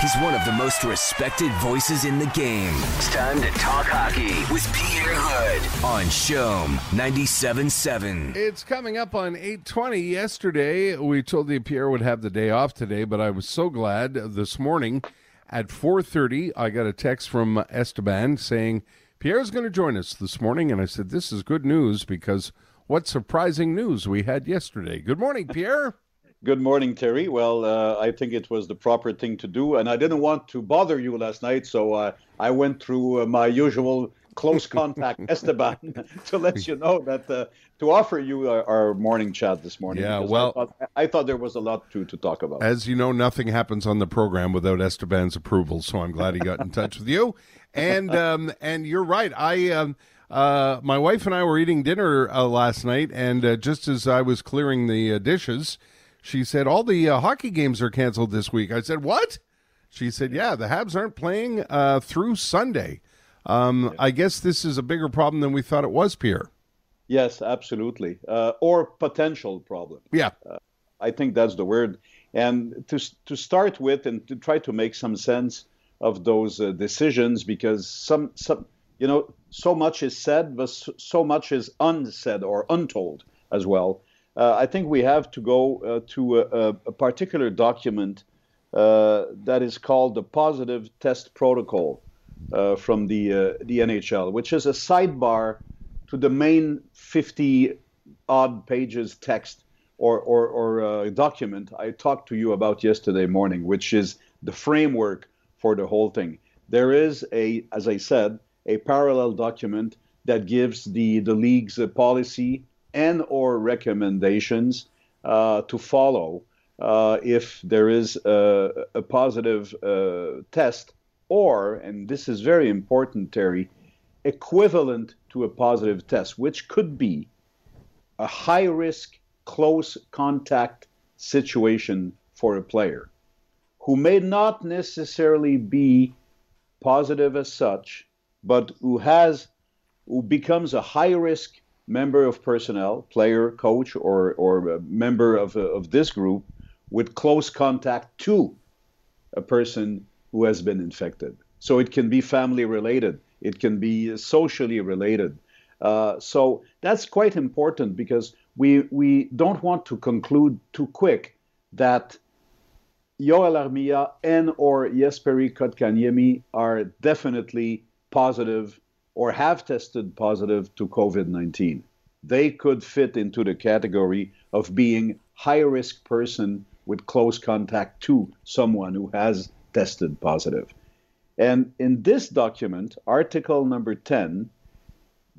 He's one of the most respected voices in the game. It's time to talk hockey with Pierre Houde on CHOM 97.7. It's coming up on 8:20. Yesterday, we told you Pierre would have the day off today, but I was so glad this morning at 4:30 I got a text from Esteban saying Pierre's going to join us this morning and I said this is good news because what surprising news we had yesterday. Good morning, Pierre. Good morning, Terry. Well, uh, I think it was the proper thing to do, and I didn't want to bother you last night, so uh, I went through uh, my usual close contact, Esteban, to let you know that uh, to offer you our, our, morning chat this morning. Yeah, well, I thought, I thought, there was a lot to to talk about. As you know, nothing happens on the program without Esteban's approval, so I'm glad he got in touch with you. And um, and you're right. I. Um, uh, my wife and I were eating dinner uh, last night, and uh, just as I was clearing the uh, dishes, she said, All the uh, hockey games are canceled this week. I said, What? She said, Yeah, the Habs aren't playing uh, through Sunday. Um. I guess this is a bigger problem than we thought it was, Pierre. Yes, absolutely. Uh, or potential problem. Yeah. Uh, I think that's the word. And to, to start with and to try to make some sense of those uh, decisions because some, some, you know, so much is said, but so much is unsaid or untold as well uh, I think we have to go uh, to a, a, particular document uh, that is called the Positive Test Protocol uh, from the uh, the NHL, which is a sidebar to the main 50 odd pages text or or, or uh, document I talked to you about yesterday morning, which is the framework for the whole thing. There is a, as I said, a parallel document that gives the the league's policy and or recommendations uh, to follow uh, if there is a, a positive uh, test or, and this is very important, Terry, equivalent to a positive test, which could be a high risk, close contact situation for a player who may not necessarily be positive as such, but who has who becomes a high risk member of personnel, player, coach, or, or member of, of this group with close contact to a person who has been infected. So it can be family related, it can be socially related. Uh, so that's quite important because we, we don't want to conclude too quick that Joel Armia and or Jesperi Kotkaniemi are definitely positive or have tested positive to COVID 19. They could fit into the category of being high risk person with close contact to someone who has tested positive. And in this document, article number 10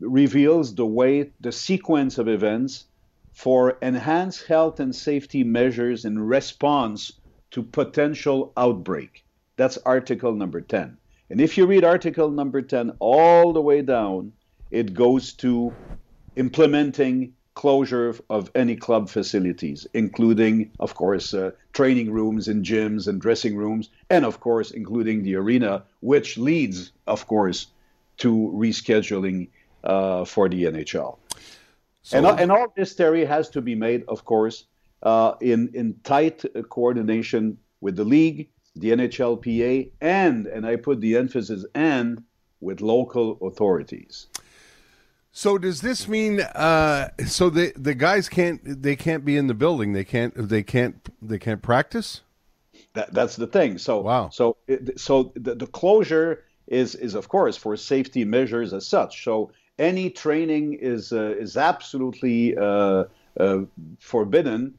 reveals the way, the sequence of events for enhanced health and safety measures in response to potential outbreak. That's article number 10. And if you read article number 10 all the way down, it goes to implementing closure of any club facilities, including, of course, uh, training rooms and gyms and dressing rooms, and of course, including the arena, which leads, of course, to rescheduling uh, for the NHL. So, and, and all this, Terry, has to be made, of course, uh, in, in tight coordination with the league the NHLPA, and, and I put the emphasis and, with local authorities. So does this mean uh, so the the guys can't they can't be in the building they can't they can't they can't practice? That, that's the thing. So wow. So so the, the closure is is of course for safety measures as such. So any training is uh, is absolutely uh, uh forbidden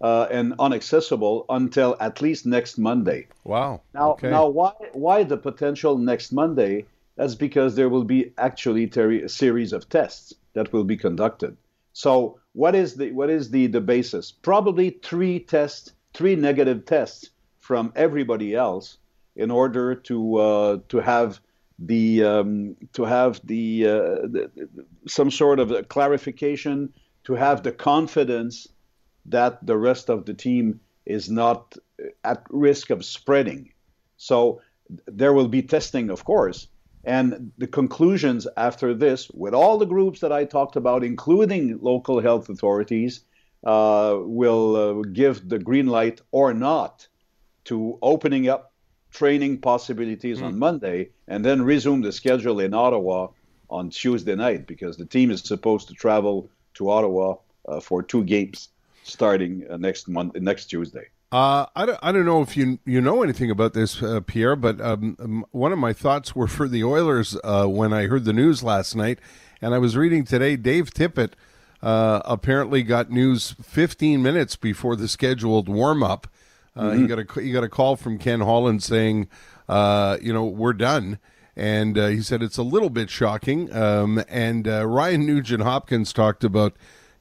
uh, and inaccessible until at least next Monday. Wow. Now, okay. now, why why the potential next Monday? That's because there will be actually Terry, a series of tests that will be conducted. So, what is the what is the the basis? Probably three tests, three negative tests from everybody else in order to uh, to have the um, to have the, uh, the some sort of clarification, to have the confidence that the rest of the team is not at risk of spreading. So there will be testing, of course. And the conclusions after this, with all the groups that I talked about, including local health authorities, uh, will uh, give the green light or not to opening up training possibilities mm. on Monday, and then resume the schedule in Ottawa on Tuesday night because the team is supposed to travel to Ottawa uh, for two games starting uh, next month, next Tuesday. Uh, I, don't, I don't know if you you know anything about this, uh, Pierre, but um, um, one of my thoughts were for the Oilers uh, when I heard the news last night, and I was reading today. Dave Tippett uh, apparently got news 15 minutes before the scheduled warm up. Uh, mm-hmm. He got a he got a call from Ken Holland saying, uh, you know, we're done. And he said it's a little bit shocking. Um, and Ryan Nugent Hopkins talked about,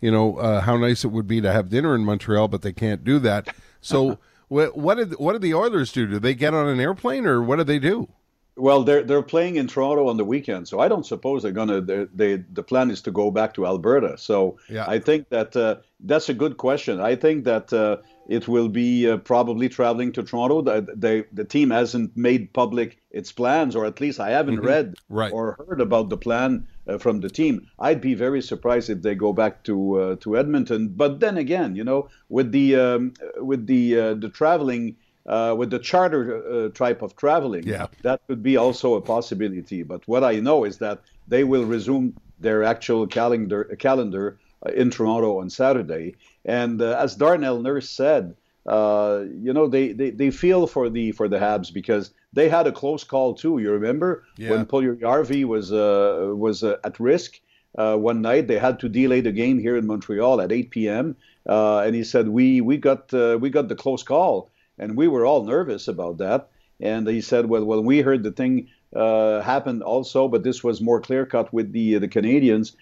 you know, uh, how nice it would be to have dinner in Montreal, but they can't do that. So what, what did what did the Oilers do? Do they get on an airplane or what did they do? Well, they're they're playing in Toronto on the weekend, so I don't suppose they're gonna. They, they the plan is to go back to Alberta. So yeah. I think that uh, that's a good question. I think that uh, it will be uh, probably traveling to Toronto. The, the, the team hasn't made public its plans, or at least I haven't mm-hmm. read right. or heard about the plan uh, from the team. I'd be very surprised if they go back to uh, to Edmonton. But then again, you know, with the um, with the uh, the traveling. Uh, with the charter uh, type of traveling, yeah. that could be also a possibility. But what I know is that they will resume their actual calendar calendar in Toronto on Saturday. And uh, as Darnell Nurse said, uh, you know they, they, they feel for the for the Habs because they had a close call too. You remember yeah. when Puljujarvi was uh, was uh, at risk uh, one night. They had to delay the game here in Montreal at 8 p.m. Uh, and he said we we got we got the close call and we were all nervous about that. And he said, well, when we heard the thing happened also, but this was more clear cut with the the Canadiens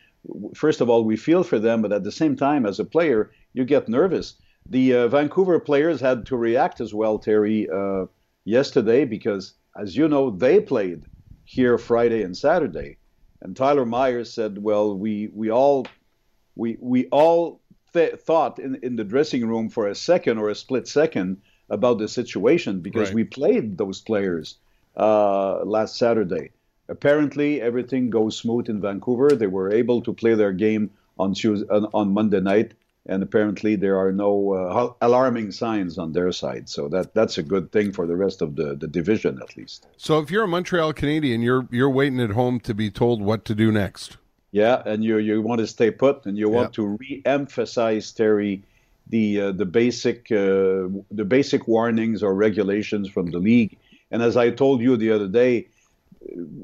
first of all, we feel for them, but at the same time, as a player, you get nervous. The uh, Vancouver players had to react as well, Terry, uh, yesterday because, as you know, they played here Friday and Saturday, and Tyler Myers said, "Well, we we all we we all th- thought in in the dressing room for a second or a split second about the situation because right. we played those players uh, last Saturday." apparently everything goes smooth in Vancouver. They were able to play their game on Tuesday, on Monday night, and apparently there are no uh, alarming signs on their side. So that that's a good thing for the rest of the, the division at least. So if you're a Montreal Canadian, you're you're waiting at home to be told what to do next. Yeah, and you you want to stay put, and you want yeah. to re-emphasize Terry the uh, the basic uh, the basic warnings or regulations from the league. And as I told you the other day,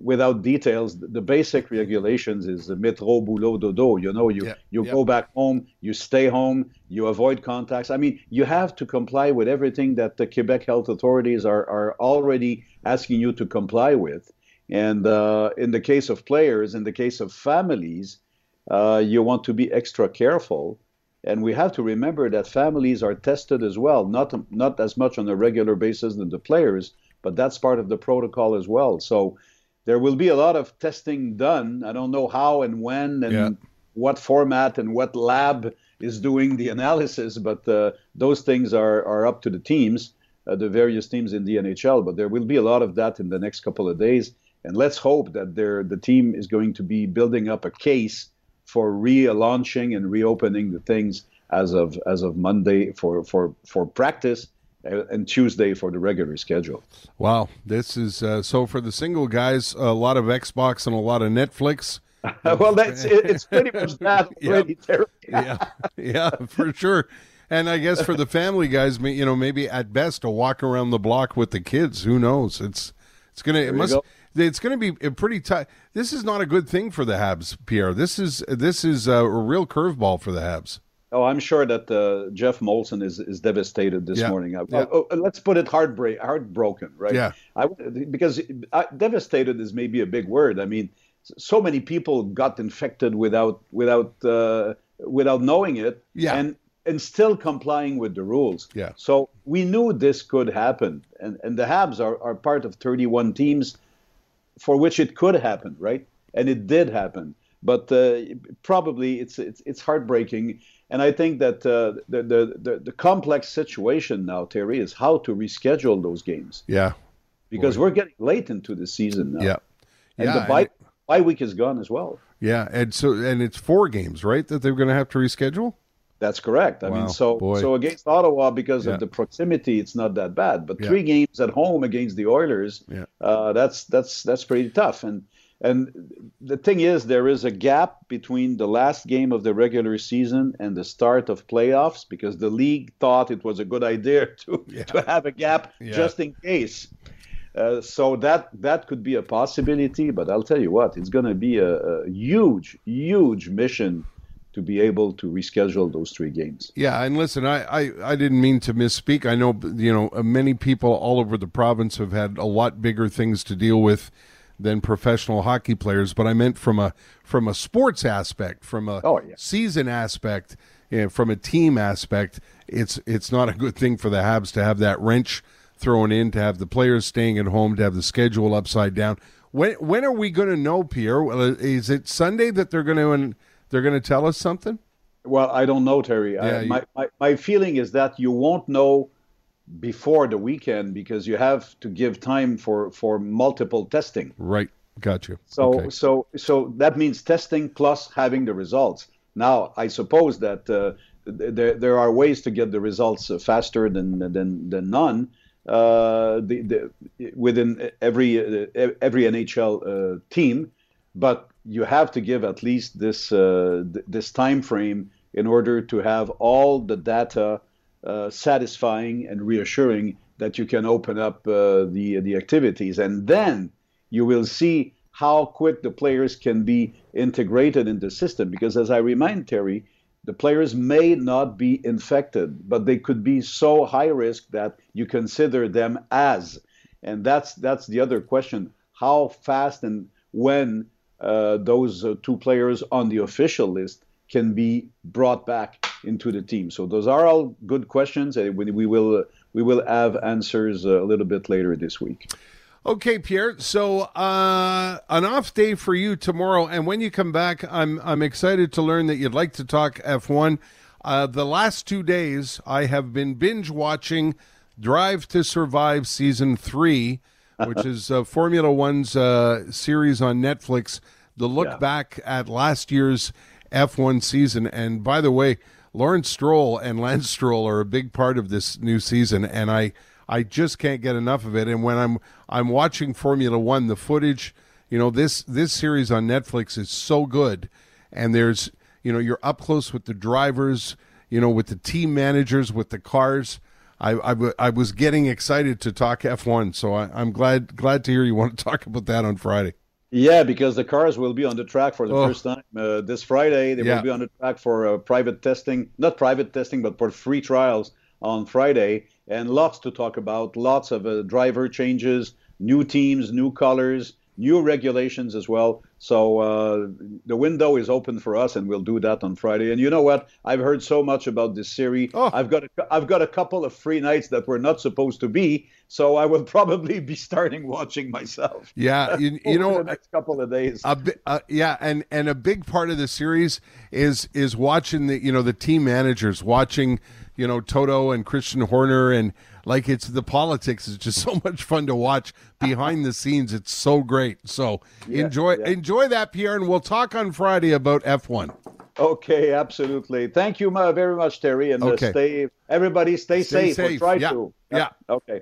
without details, the basic regulations is the metro boulot dodo. You know, you you go back home, you stay home, you avoid contacts. I mean, you have to comply with everything that the Quebec health authorities are are already asking you to comply with. And uh, in the case of players, in the case of families, uh, you want to be extra careful. And we have to remember that families are tested as well, not not as much on a regular basis than the players, but that's part of the protocol as well. So there will be a lot of testing done. I don't know how and when and yeah. what format and what lab is doing the analysis, but uh, those things are, are up to the teams, uh, the various teams in the NHL. But there will be a lot of that in the next couple of days. And let's hope that the team is going to be building up a case for relaunching and reopening the things as of as of Monday for for for practice and Tuesday for the regular schedule. Wow, this is uh, so for the single guys, a lot of Xbox and a lot of Netflix. well, that's it, it's pretty much that already. yeah, yeah, for sure. And I guess for the family guys, you know, maybe at best a walk around the block with the kids. Who knows? It's it's gonna it must go. It's gonna be a pretty tight. This is not a good thing for the Habs, Pierre. This is this is a real curveball for the Habs. Oh, I'm sure that uh, Geoff Molson is, is devastated this yeah. morning. Uh, yeah. Oh, oh, let's put it heartbreak, heartbroken, right? Yeah. I, because uh, devastated is maybe a big word. I mean, so many people got infected without without uh, without knowing it, yeah. and and still complying with the rules. Yeah. So we knew this could happen, and and the Habs are, are part of 31 teams for which it could happen, right? And it did happen, but uh, probably it's it's it's heartbreaking and I think that uh, the, the, the, the, complex situation now, Terry, is how to reschedule those games. Yeah. Because Boy. we're getting late into the season now. Yeah. And yeah, the bye, and bye week is gone as well. Yeah. And so, and it's four games, right, that they're going to have to reschedule? That's correct. I Wow, mean, so boy. so against Ottawa because Yeah. of the proximity, it's not that bad. But Yeah. three games at home against the Oilers, Yeah. uh, that's that's that's pretty tough. And and the thing is, there is a gap between the last game of the regular season and the start of playoffs because the league thought it was a good idea to to have a gap just in case. Uh, so that that could be a possibility, but I'll tell you what, it's going to be a, a huge, huge mission to be able to reschedule those three games. Yeah, and listen, I, I, I didn't mean to misspeak. I know you know many people all over the province have had a lot bigger things to deal with than professional hockey players, but I meant from a from a sports aspect, from a Oh, yeah. season aspect, you know, from a team aspect. It's it's not a good thing for the Habs to have that wrench thrown in, to have the players staying at home, to have the schedule upside down. When when are we going to know, Pierre? Well, Is it Sunday that they're going to they're going to tell us something? Well, I don't know, Terry. Yeah, I, you- my, my, my feeling is that you won't know before the weekend because you have to give time for, for multiple testing. Right. Got you. So Okay. so so that means testing plus having the results. Now, I suppose that uh, th- there there are ways to get the results uh, faster than than than none. Uh, the, the within every uh, every NHL uh, team, but you have to give at least this uh, th- this time frame in order to have all the data uh, satisfying and reassuring that you can open up uh, the the activities, and then you will see how quick the players can be integrated in the system. Because as I remind Terry, the players may not be infected, but they could be so high risk that you consider them as. And that's that's the other question: how fast and when uh, those uh, two players on the official list can be brought back into the team. So those are all good questions, and we will uh, we will have answers uh, a little bit later this week. Okay, Pierre. So, uh, an off day for you tomorrow, and when you come back, I'm I'm excited to learn that you'd like to talk F1. Uh, the last two days, I have been binge watching Drive to Survive season three, which is uh, Formula One's uh, series on Netflix. The look Yeah. back at last year's F1 season, and by the way, Lawrence Stroll and Lance Stroll are a big part of this new season, and I I just can't get enough of it. And when I'm I'm watching Formula One, the footage, you know, this this series on Netflix is so good, and there's you know you're up close with the drivers, you know, with the team managers, with the cars. I, I, w- I was getting excited to talk F1, so I, I'm glad glad to hear you want to talk about that on Friday. Yeah, because the cars will be on the track for the Oh. first time uh, this Friday. They Yeah. will be on the track for uh, private testing, not private testing, but for free trials on Friday, and lots to talk about. Lots of uh, driver changes, new teams, new colors, new regulations as well. So uh, the window is open for us, and we'll do that on Friday. And you know what? I've heard so much about this series. Oh. I've got a, I've got a couple of free nights that were not supposed to be, so I will probably be starting watching myself. Yeah, you, you know, the next couple of days. a bi- uh, yeah, and and a big part of the series is is watching the you know the team managers watching you know Toto and Christian Horner and like it's the politics is just so much fun to watch behind the scenes. It's so great. So enjoy yeah. enjoy that, Pierre, and we'll talk on Friday about F one. Okay, absolutely. Thank you very much, Terry, and Okay. uh, stay. Everybody, stay, Stay safe. safe. try Yeah. to. Yeah. Okay.